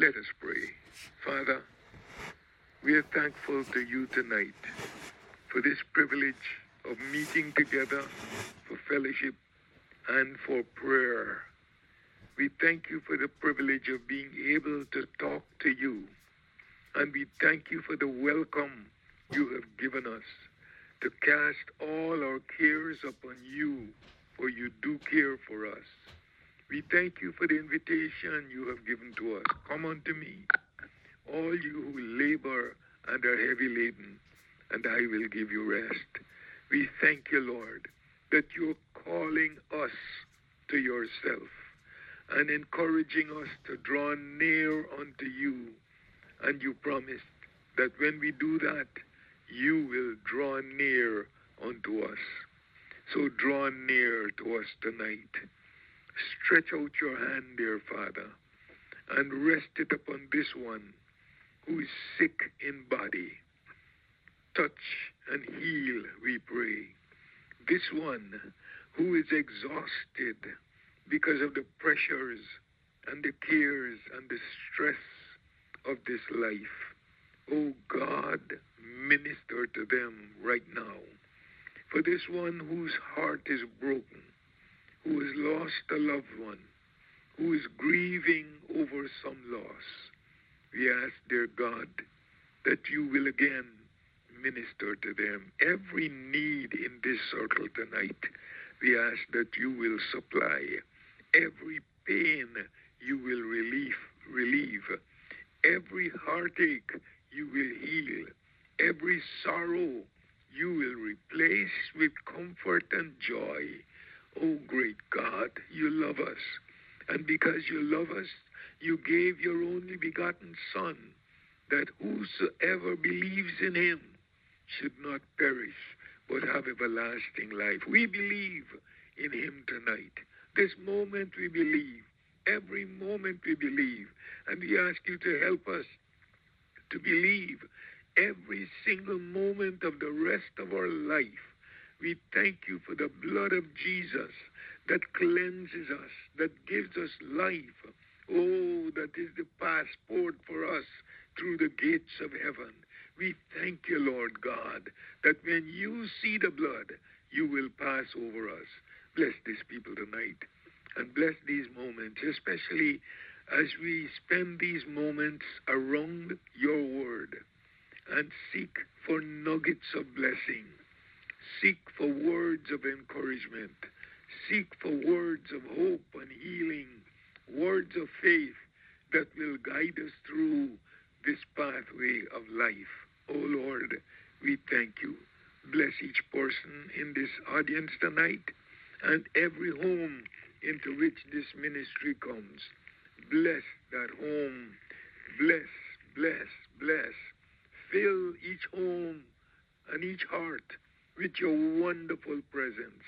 Let us pray. Father, we are thankful to you tonight for this privilege of meeting together for fellowship and for prayer. We thank you for the privilege of being able to talk to you. And we thank you for the welcome you have given us to cast all our cares upon you, for you do care for us. We thank you for the invitation you have given to us. Come unto me, all you who labor and are heavy laden, and I will give you rest. We thank you, Lord, that you're calling us to yourself and encouraging us to draw near unto you. And you promised that when we do that, you will draw near unto us. So draw near to us tonight. Stretch out your hand, dear Father, and rest it upon this one who is sick in body. Touch and heal, we pray. This one who is exhausted because of the pressures and the cares and the stress of this life. Oh God, minister to them right now. For this one whose heart is broken, who has lost a loved one, who is grieving over some loss, we ask, dear God, that you will again minister to them. Every need in this circle tonight, we ask that you will supply. Every pain you will relieve, relieve. Every heartache you will heal. Every sorrow you will replace with comfort and joy. Oh, great God, you love us. And because you love us, you gave your only begotten Son, that whosoever believes in him should not perish, but have everlasting life. We believe in him tonight. This moment we believe. Every moment we believe. And we ask you to help us to believe every single moment of the rest of our life. We thank you for the blood of Jesus that cleanses us, that gives us life. Oh, that is the passport for us through the gates of heaven. We thank you, Lord God, that when you see the blood, you will pass over us. Bless these people tonight and bless these moments, especially as we spend these moments around your word and seek for nuggets of blessing, seek for words of encouragement, seek for words of hope and healing, words of faith that will guide us through this pathway of life. Oh Lord, we thank you. Bless each person in this audience tonight and every home into which this ministry comes. Bless that home. Bless, bless, bless. Fill each home and each heart with your wonderful presence.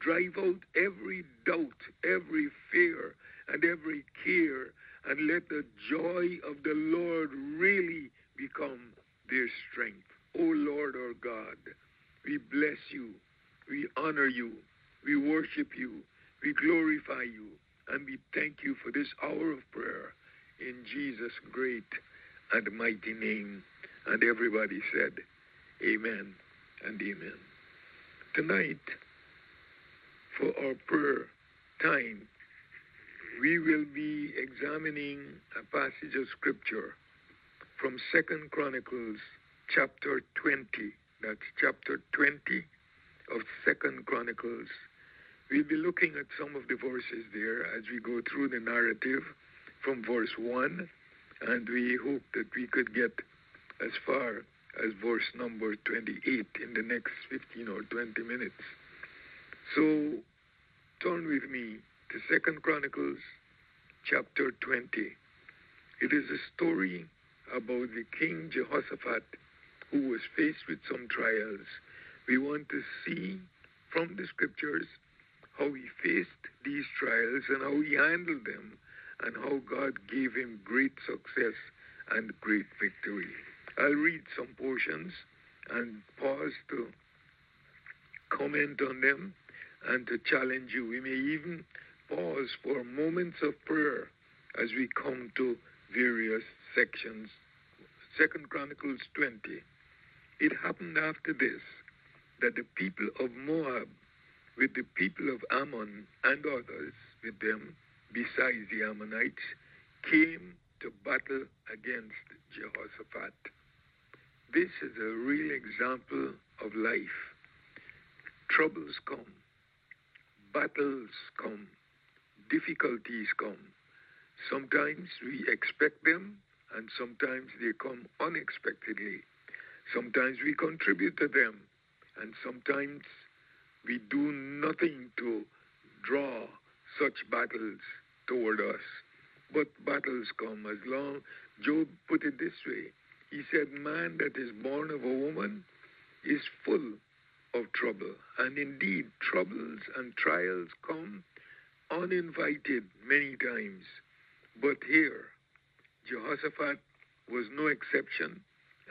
Drive out every doubt, every fear, and every care, and let the joy of the Lord really become their strength. O oh Lord our God, we bless you, we honor you, we worship you, we glorify you, and we thank you for this hour of prayer in Jesus' great and mighty name. And everybody said, Amen and Amen. Tonight, for our prayer time, we will be examining a passage of scripture from Second Chronicles chapter 20. That's chapter 20 of Second Chronicles We'll be looking at some of the verses there as we go through the narrative from verse 1, and we hope that we could get as far as verse number 28 in the next 15 or 20 minutes. So turn with me to Second Chronicles chapter 20. It is a story about the king Jehoshaphat who was faced with some trials. We want to see from the scriptures how he faced these trials and how he handled them and how God gave him great success and great victory. I'll read some portions and pause to comment on them and to challenge you. We may even pause for moments of prayer as we come to various sections. Second Chronicles 20. It happened after this that the people of Moab, with the people of Ammon and others with them, besides the Ammonites, came to battle against Jehoshaphat. This is a real example of life. Troubles come, battles come, difficulties come. Sometimes we expect them, and sometimes they come unexpectedly. Sometimes we contribute to them, and sometimes we do nothing to draw such battles toward us. But battles come as long, Job put it this way. He said, Man that is born of a woman is full of trouble. And indeed, troubles and trials come uninvited many times. But here, Jehoshaphat was no exception,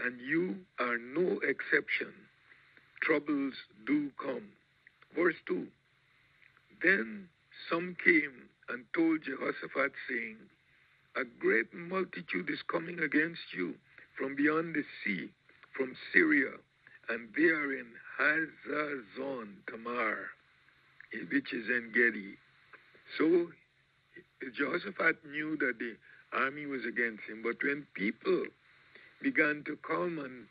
and you are no exception. Troubles do come. Verse 2 Then some came and told Jehoshaphat, saying, A great multitude is coming against you from beyond the sea, from Syria, and they are in Hazazon Tamar, which is En Gedi. So Jehoshaphat knew that the army was against him, but when people began to come and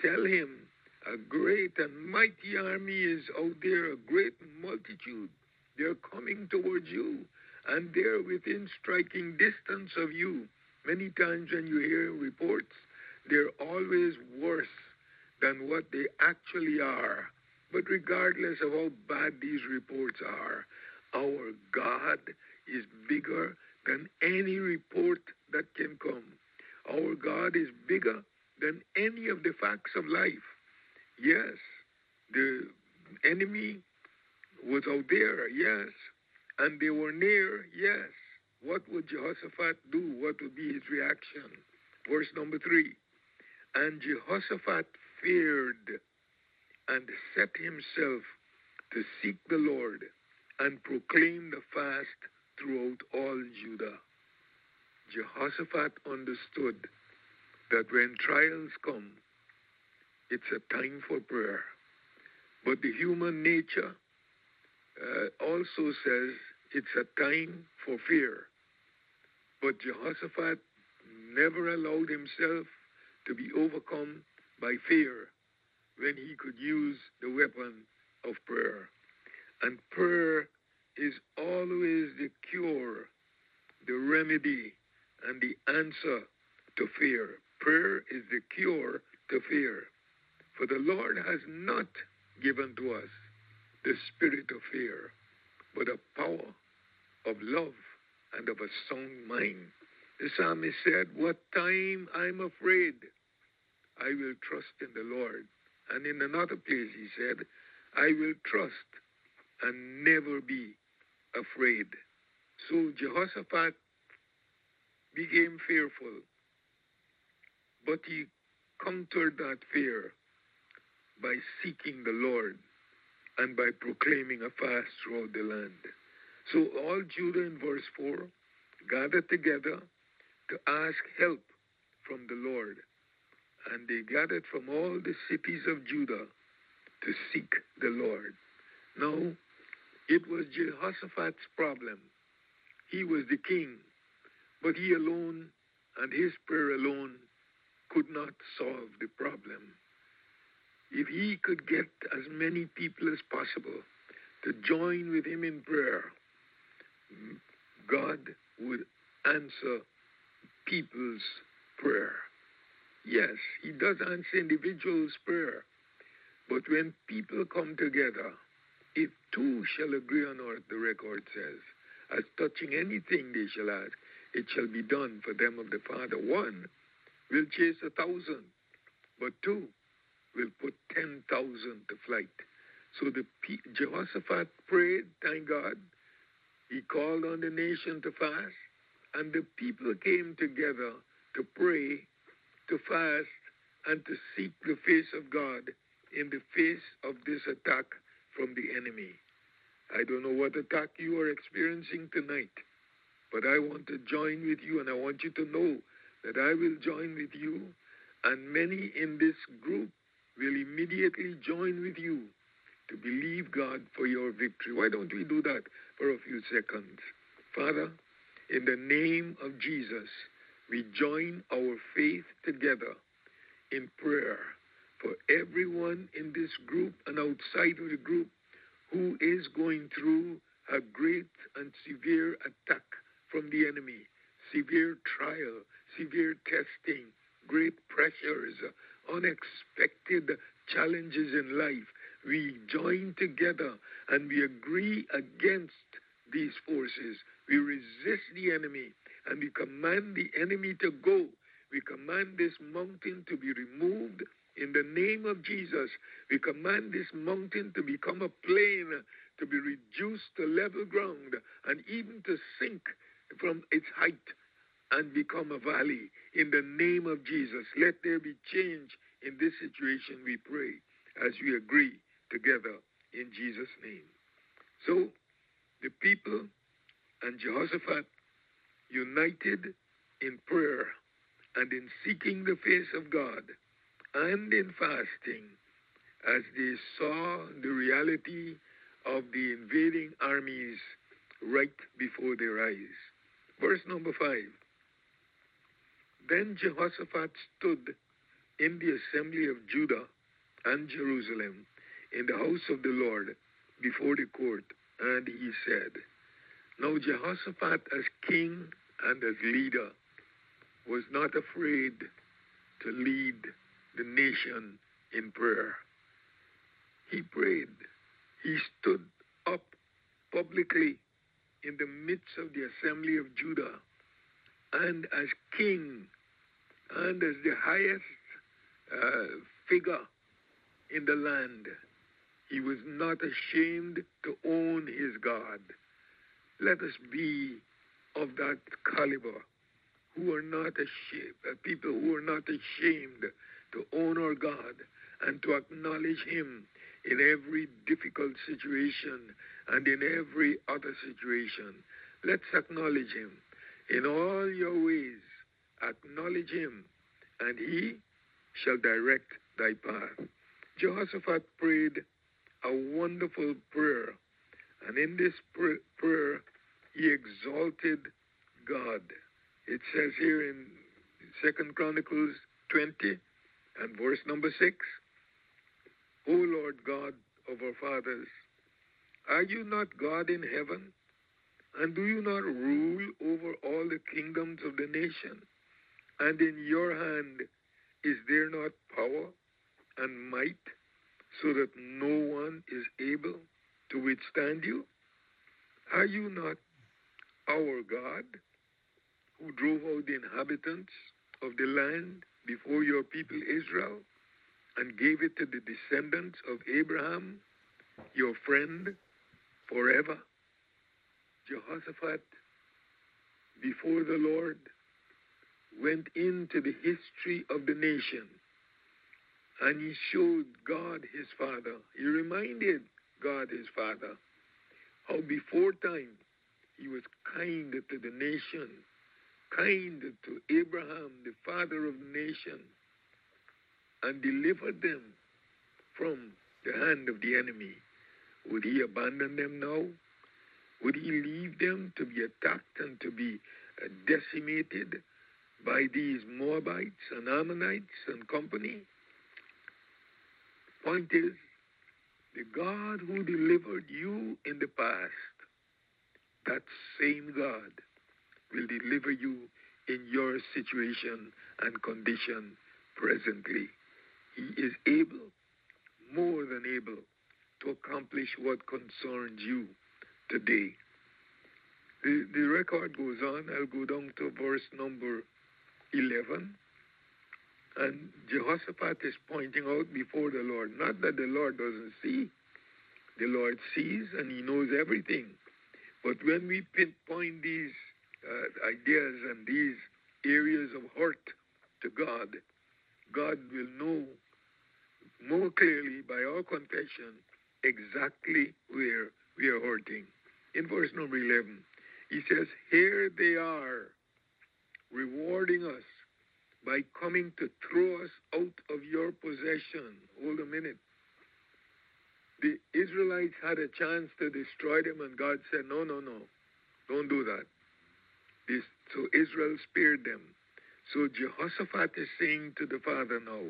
tell him, a great and mighty army is out there, a great multitude, they're coming towards you, and they're within striking distance of you. Many times when you hear reports, they're always worse than what they actually are. But regardless of how bad these reports are, our God is bigger than any report that can come. Our God is bigger than any of the facts of life. Yes, the enemy was out there, yes, and they were near, yes. What would Jehoshaphat do? What would be his reaction? Verse number three. And Jehoshaphat feared and set himself to seek the Lord and proclaim the fast throughout all Judah. Jehoshaphat understood that when trials come, it's a time for prayer. But the human nature uh, also says it's a time for fear. But Jehoshaphat never allowed himself to be overcome by fear when he could use the weapon of prayer. And prayer is always the cure, the remedy, and the answer to fear. Prayer is the cure to fear. For the Lord has not given to us the spirit of fear, but a power of love and of a sound mind. The psalmist said, What time I'm afraid, I will trust in the Lord. And in another place, he said, I will trust and never be afraid. So Jehoshaphat became fearful, but he countered that fear by seeking the Lord and by proclaiming a fast throughout the land. So all Judah in verse 4 gathered together to ask help from the Lord. And they gathered from all the cities of Judah to seek the Lord. No, it was Jehoshaphat's problem. He was the king, but he alone and his prayer alone could not solve the problem. If he could get as many people as possible to join with him in prayer, God would answer people's prayer. Yes, he does answer individuals' prayer, but when people come together, if two shall agree on earth, the record says, as touching anything they shall ask, it shall be done for them of the Father. One will chase a thousand, but two will put 10,000 to flight. So the Jehoshaphat prayed, thank God. He called on the nation to fast, and the people came together to pray, to fast, and to seek the face of God in the face of this attack from the enemy. I don't know what attack you are experiencing tonight, but I want to join with you and I want you to know that I will join with you, and many in this group will immediately join with you to believe God for your victory. Why don't we do that for a few seconds? Father, in the name of Jesus, we join our faith together in prayer for everyone in this group and outside of the group who is going through a great and severe attack from the enemy, severe trial, severe testing, great pressures, unexpected challenges in life. We join together and we agree against these forces. We resist the enemy and we command the enemy to go. We command this mountain to be removed in the name of Jesus. We command this mountain to become a plain, to be reduced to level ground, and even to sink from its height and become a valley. In the name of Jesus, let there be change in this situation, we pray, as we agree together in Jesus' name. So, the people and Jehoshaphat united in prayer and in seeking the face of God and in fasting as they saw the reality of the invading armies right before their eyes. Verse number five. Then Jehoshaphat stood in the assembly of Judah and Jerusalem in the house of the Lord before the court, and he said, Now Jehoshaphat, as king and as leader, was not afraid to lead the nation in prayer. He prayed. He stood up publicly in the midst of the assembly of Judah and as king and as the highest uh, figure in the land. He was not ashamed to own his God. Let us be of that caliber who are not ashamed, uh, people who are not ashamed to honor God and to acknowledge Him in every difficult situation and in every other situation. Let's acknowledge Him. In all your ways, acknowledge Him, and He shall direct thy path. Jehoshaphat prayed a wonderful prayer, and in this prayer, he exalted God. It says here in Second Chronicles 20, and verse number six O Lord God of our fathers, are you not God in heaven? And do you not rule over all the kingdoms of the nation? And in your hand is there not power and might, so that no one is able to withstand you? Are you not our God, who drove out the inhabitants of the land before your people Israel and gave it to the descendants of Abraham, your friend, forever. Jehoshaphat, before the Lord, went into the history of the nation and he showed God his father. He reminded God his father how before time he was kind to the nation kind to Abraham, the father of the nation, and delivered them from the hand of the enemy, would he abandon them now? Would he leave them to be attacked and to be uh, decimated by these Moabites and Ammonites and company? Point is, the God who delivered you in the past, that same God will deliver you in your situation and condition presently. He is able, more than able, to accomplish what concerns you today. The, the record goes on. I'll go down to verse number 11. And Jehoshaphat is pointing out before the Lord, not that the Lord doesn't see, the Lord sees and he knows everything. But when we pinpoint these uh, ideas and these areas of hurt to God, God will know more clearly by our confession exactly where we are hurting. In verse number 11, he says, Here they are, rewarding us by coming to throw us out of your possession. Hold a minute. The Israelites had a chance to destroy them, and God said, No, no, no, don't do that. This, so Israel spared them. So Jehoshaphat is saying to the Father now,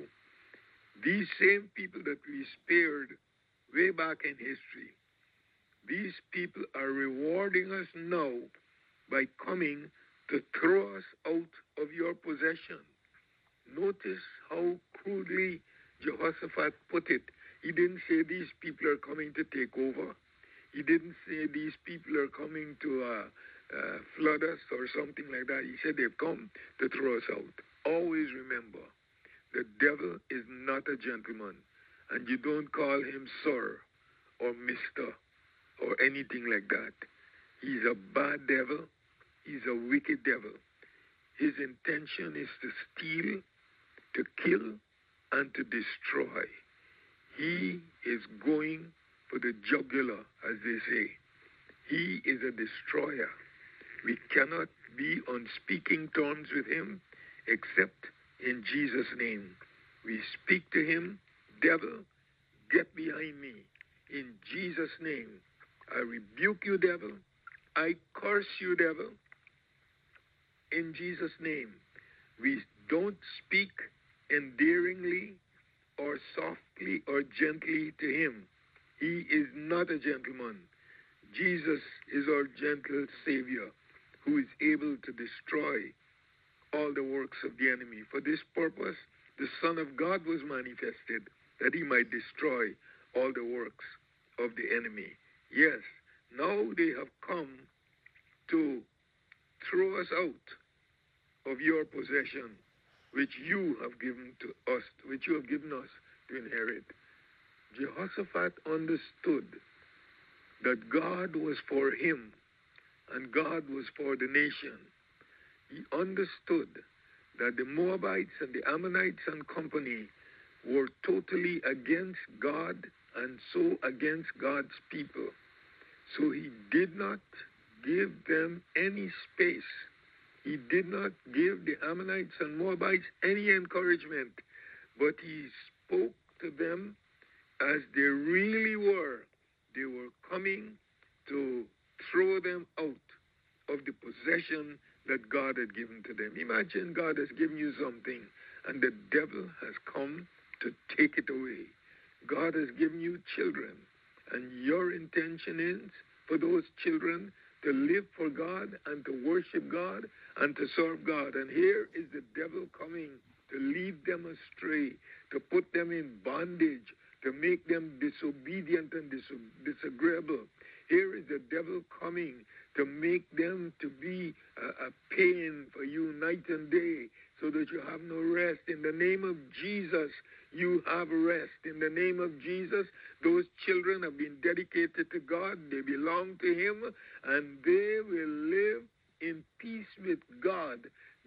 these same people that we spared way back in history, these people are rewarding us now by coming to throw us out of your possession. Notice how crudely Jehoshaphat put it. He didn't say these people are coming to take over. He didn't say these people are coming to uh, uh, flood us or something like that. He said they've come to throw us out. Always remember, the devil is not a gentleman, and you don't call him sir or mister or anything like that. He's a bad devil. He's a wicked devil. His intention is to steal, to kill, and to destroy. He is going for the jugular, as they say. He is a destroyer. We cannot be on speaking terms with him except in Jesus' name. We speak to him, devil, get behind me. In Jesus' name, I rebuke you, devil. I curse you, devil. In Jesus' name, we don't speak endearingly or softly or gently to him. He is not a gentleman. Jesus is our gentle Savior who is able to destroy all the works of the enemy. For this purpose, the Son of God was manifested that he might destroy all the works of the enemy. Yes, now they have come to throw us out of your possession, which you have given to us, which you have given us to inherit. Jehoshaphat understood that God was for him and God was for the nation. He understood that the Moabites and the Ammonites and company were totally against God and so against God's people. So he did not give them any space. He did not give the Ammonites and Moabites any encouragement, but he spoke to them as they really were. They were coming to throw them out of the possession that God had given to them. Imagine God has given you something and the devil has come to take it away. God has given you children, and your intention is for those children to live for God and to worship God and to serve God. And here is the devil coming to lead them astray, to put them in bondage, to make them disobedient and disagreeable. Here is the devil coming to make them to be a, a pain for you night and day so that you have no rest. In the name of Jesus, you have rest. In the name of Jesus, those children have been dedicated to God. They belong to Him, and they will live in peace with God.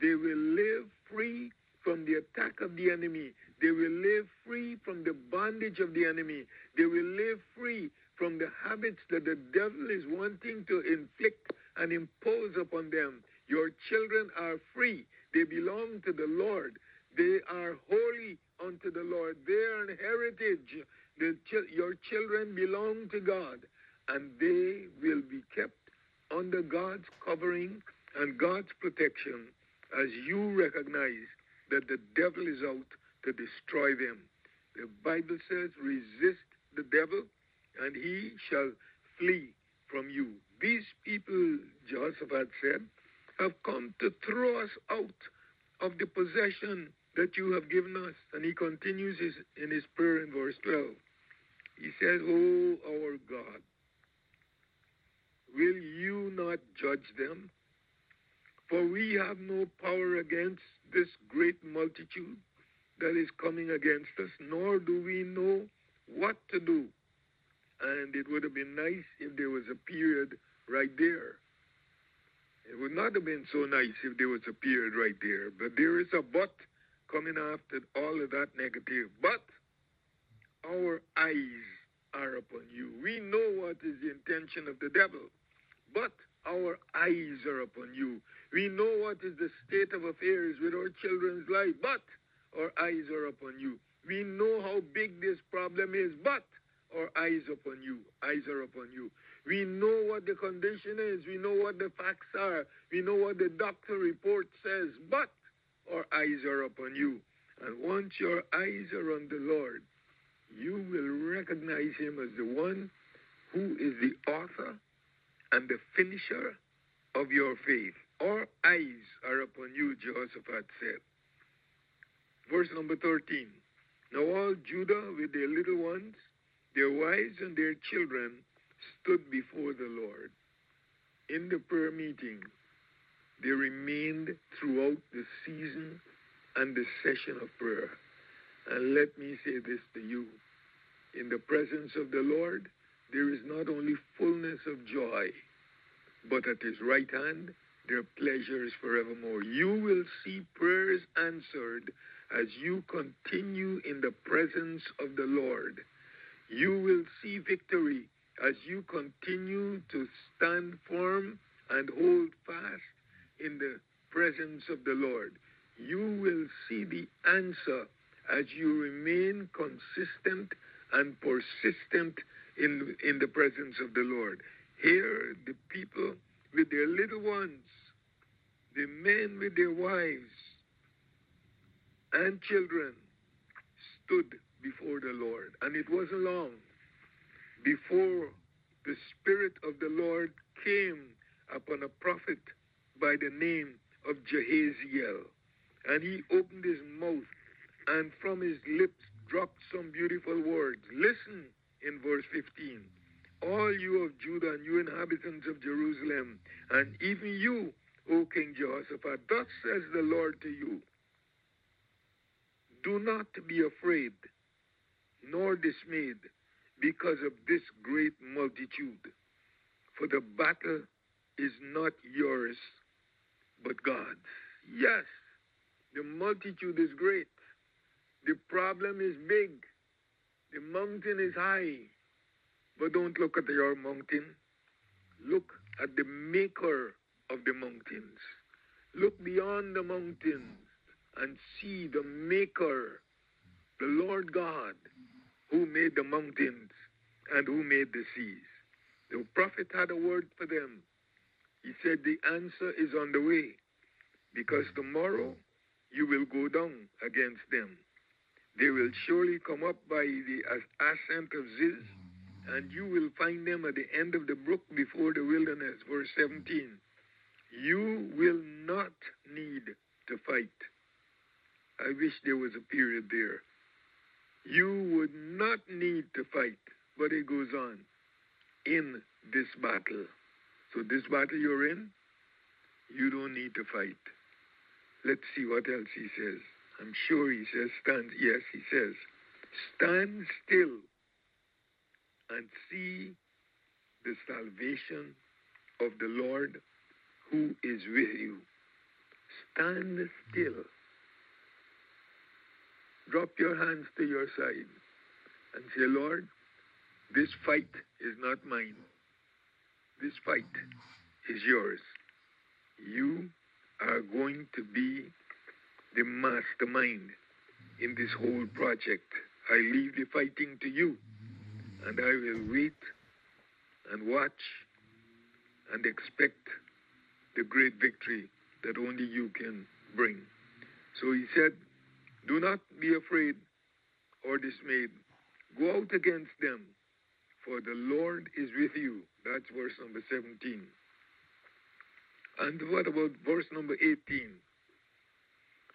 They will live free from the attack of the enemy. They will live free from the bondage of the enemy. They will live free from the habits that the devil is wanting to inflict and impose upon them. Your children are free. They belong to the Lord. They are holy unto the Lord. They are an heritage. The, your children belong to God, and they will be kept under God's covering and God's protection as you recognize that the devil is out to destroy them. The Bible says, resist the devil, and he shall flee from you. These people, Jehoshaphat said, have come to throw us out of the possession that you have given us. And he continues his, in his prayer in verse 12. He says, Oh, our God, will you not judge them? For we have no power against this great multitude that is coming against us, nor do we know what to do. And it would have been nice if there was a period right there. It would not have been so nice if there was a period right there. But there is a but coming after all of that negative. But our eyes are upon you. We know what is the intention of the devil. But our eyes are upon you. We know what is the state of affairs with our children's life, but our eyes are upon you. We know how big this problem is, but our eyes upon you. Eyes are upon you. We know what the condition is. We know what the facts are. We know what the doctor report says, but our eyes are upon you. And once your eyes are on the Lord, you will recognize him as the one who is the author and the finisher of your faith. Our eyes are upon you, Jehoshaphat said. Verse number 13. Now all Judah with their little ones, their wives and their children stood before the Lord. In the prayer meeting, they remained throughout the season and the session of prayer. And let me say this to you. In the presence of the Lord, there is not only fullness of joy, but at his right hand, are pleasures forevermore. You will see prayers answered as you continue in the presence of the Lord. You will see victory as you continue to stand firm and hold fast in the presence of the Lord. You will see the answer as you remain consistent and persistent in, in the presence of the Lord. Here, the people with their little ones, the men with their wives and children stood before the Lord. And it wasn't long before the Spirit of the Lord came upon a prophet by the name of Jehaziel. And he opened his mouth, and from his lips dropped some beautiful words. Listen in verse 15. All you of Judah and you inhabitants of Jerusalem, and even you, O King Jehoshaphat, thus says the Lord to you Do not be afraid, nor dismayed because of this great multitude. For the battle is not yours, but God's. Yes, the multitude is great. The problem is big. The mountain is high. But don't look at your mountain. Look at the maker of the mountains. Look beyond the mountains and see the maker, the Lord God, who made the mountains and who made the seas. The prophet had a word for them. He said, The answer is on the way because tomorrow you will go down against them. They will surely come up by the ascent of Ziz, and you will find them at the end of the brook before the wilderness. Verse 17. You will not need to fight. I wish there was a period there you would not need to fight, but it goes on in this battle. So, this battle you're in, you don't need to fight. Let's see what else he says. I'm sure he says, stand. Yes, he says, stand still and see the salvation of the Lord who is with you. Stand still drop your hands to your side and say, Lord, this fight is not mine. This fight is yours. You are going to be the mastermind in this whole project. I leave the fighting to you, and I will wait and watch and expect the great victory that only you can bring. So he said, do not be afraid or dismayed. Go out against them, for the Lord is with you. That's verse number 17. And what about verse number 18?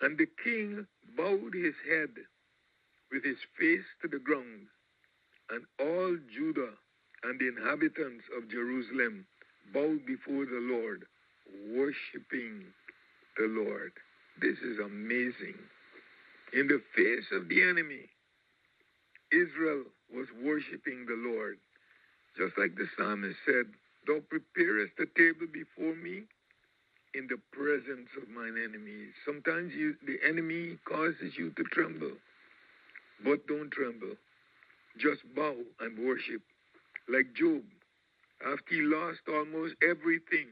And the king bowed his head with his face to the ground, and all Judah and the inhabitants of Jerusalem bowed before the Lord, worshiping the Lord. This is amazing. In the face of the enemy, Israel was worshiping the Lord. Just like the psalmist said, Thou preparest a table before me in the presence of mine enemies. Sometimes you, the enemy causes you to tremble, but don't tremble. Just bow and worship. Like Job, after he lost almost everything.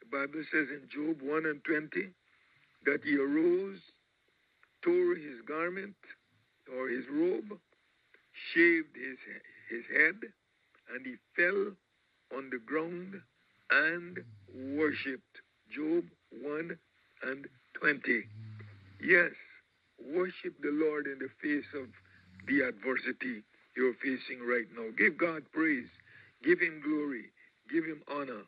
The Bible says in Job 1 and 20 that he arose, tore his garment or his robe, shaved his, his head, and he fell on the ground and worshipped. Job 1 and 20. Yes, worship the Lord in the face of the adversity you're facing right now. Give God praise, give Him glory, give Him honor.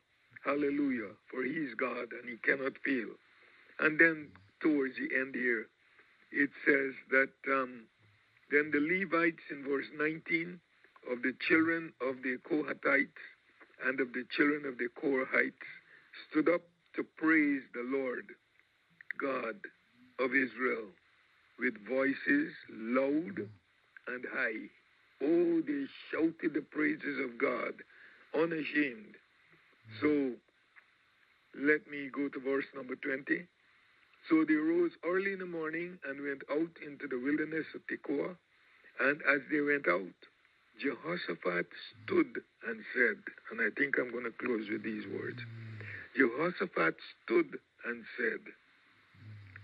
Hallelujah. For He is God and He cannot fail. And then towards the end here, it says that um, then the Levites in verse 19 of the children of the Kohathites and of the children of the Korahites stood up to praise the Lord God of Israel with voices loud and high. Oh, they shouted the praises of God, unashamed. So let me go to verse number 20. So they rose early in the morning and went out into the wilderness of Tekoa. And as they went out, Jehoshaphat stood and said, and I think I'm going to close with these words Jehoshaphat stood and said,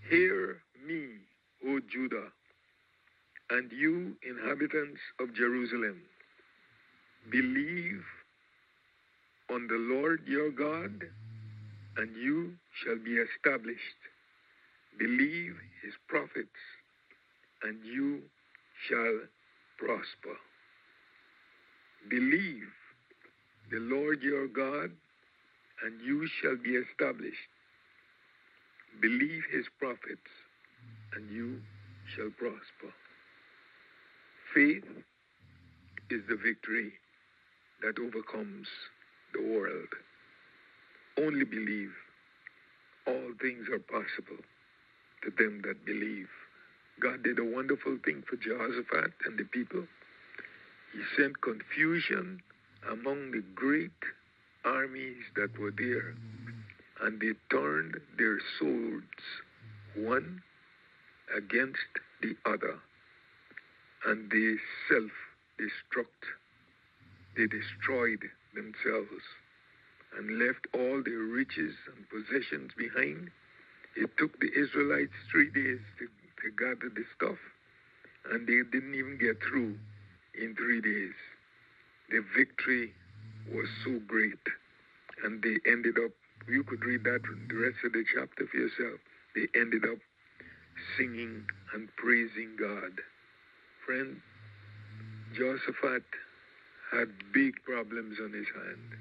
Hear me, O Judah, and you, inhabitants of Jerusalem, believe on the Lord your God, and you shall be established. Believe his prophets, and you shall prosper. Believe the Lord your God, and you shall be established. Believe his prophets, and you shall prosper. Faith is the victory that overcomes the world. Only believe. All things are possible to them that believe. God did a wonderful thing for Jehoshaphat and the people. He sent confusion among the great armies that were there, and they turned their swords one against the other, and they self destruct. They destroyed themselves and left all their riches and possessions behind. It took the Israelites three days to, to gather the stuff, and they didn't even get through in three days. The victory was so great, and they ended up, you could read that the rest of the chapter for yourself. They ended up singing and praising God. Friend, Jehoshaphat had big problems on his hand.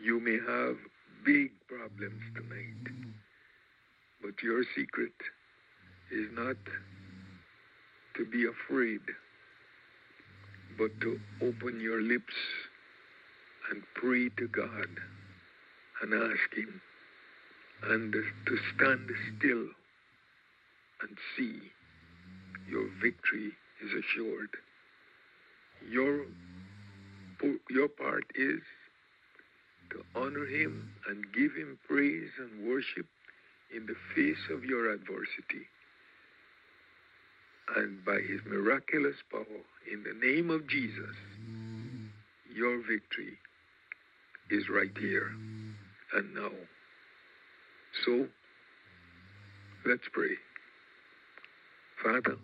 You may have big problems tonight, but your secret is not to be afraid, but to open your lips and pray to God and ask Him and to stand still and see your victory is assured. Your, your part is to honor him and give him praise and worship in the face of your adversity. And by his miraculous power, in the name of Jesus, your victory is right here and now. So, let's pray. Father,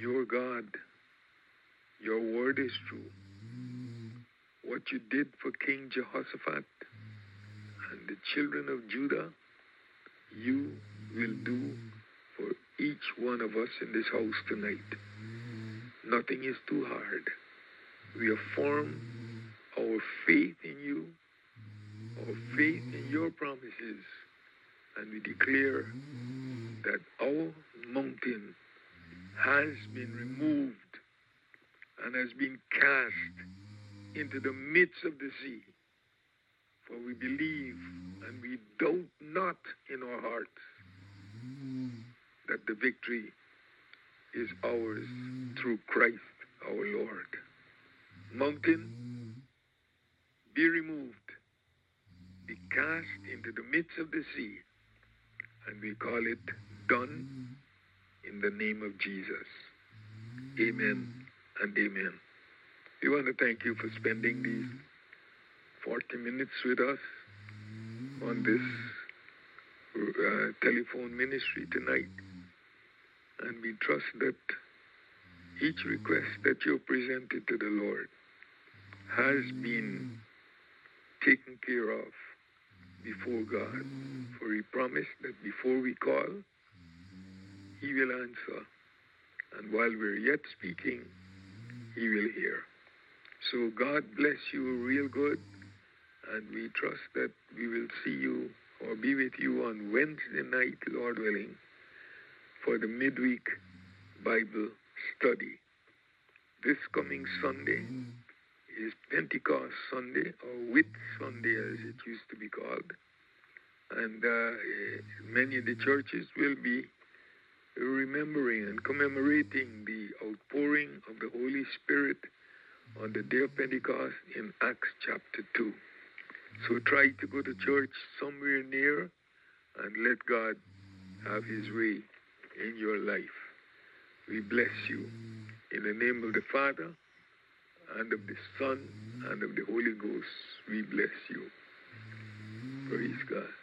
your God, your word is true. What you did for King Jehoshaphat and the children of Judah, you will do for each one of us in this house tonight. Nothing is too hard. We affirm our faith in you, our faith in your promises, and we declare that our mountain has been removed and has been cast into the midst of the sea. For we believe and we doubt not in our hearts that the victory is ours through Christ our Lord. Mountain, be removed, be cast into the midst of the sea, and we call it done in the name of Jesus. Amen and amen. We want to thank you for spending these 40 minutes with us on this uh, telephone ministry tonight. And we trust that each request that you presented to the Lord has been taken care of before God. For He promised that before we call, He will answer. And while we're yet speaking, He will hear. So God bless you real good. And we trust that we will see you or be with you on Wednesday night, Lord willing, for the midweek Bible study. This coming Sunday is Pentecost Sunday, or Whit Sunday as it used to be called. And uh, many of the churches will be remembering and commemorating the outpouring of the Holy Spirit on the day of Pentecost in Acts chapter 2. So try to go to church somewhere near and let God have his way in your life. We bless you. In the name of the Father, and of the Son, and of the Holy Ghost, we bless you. Praise God.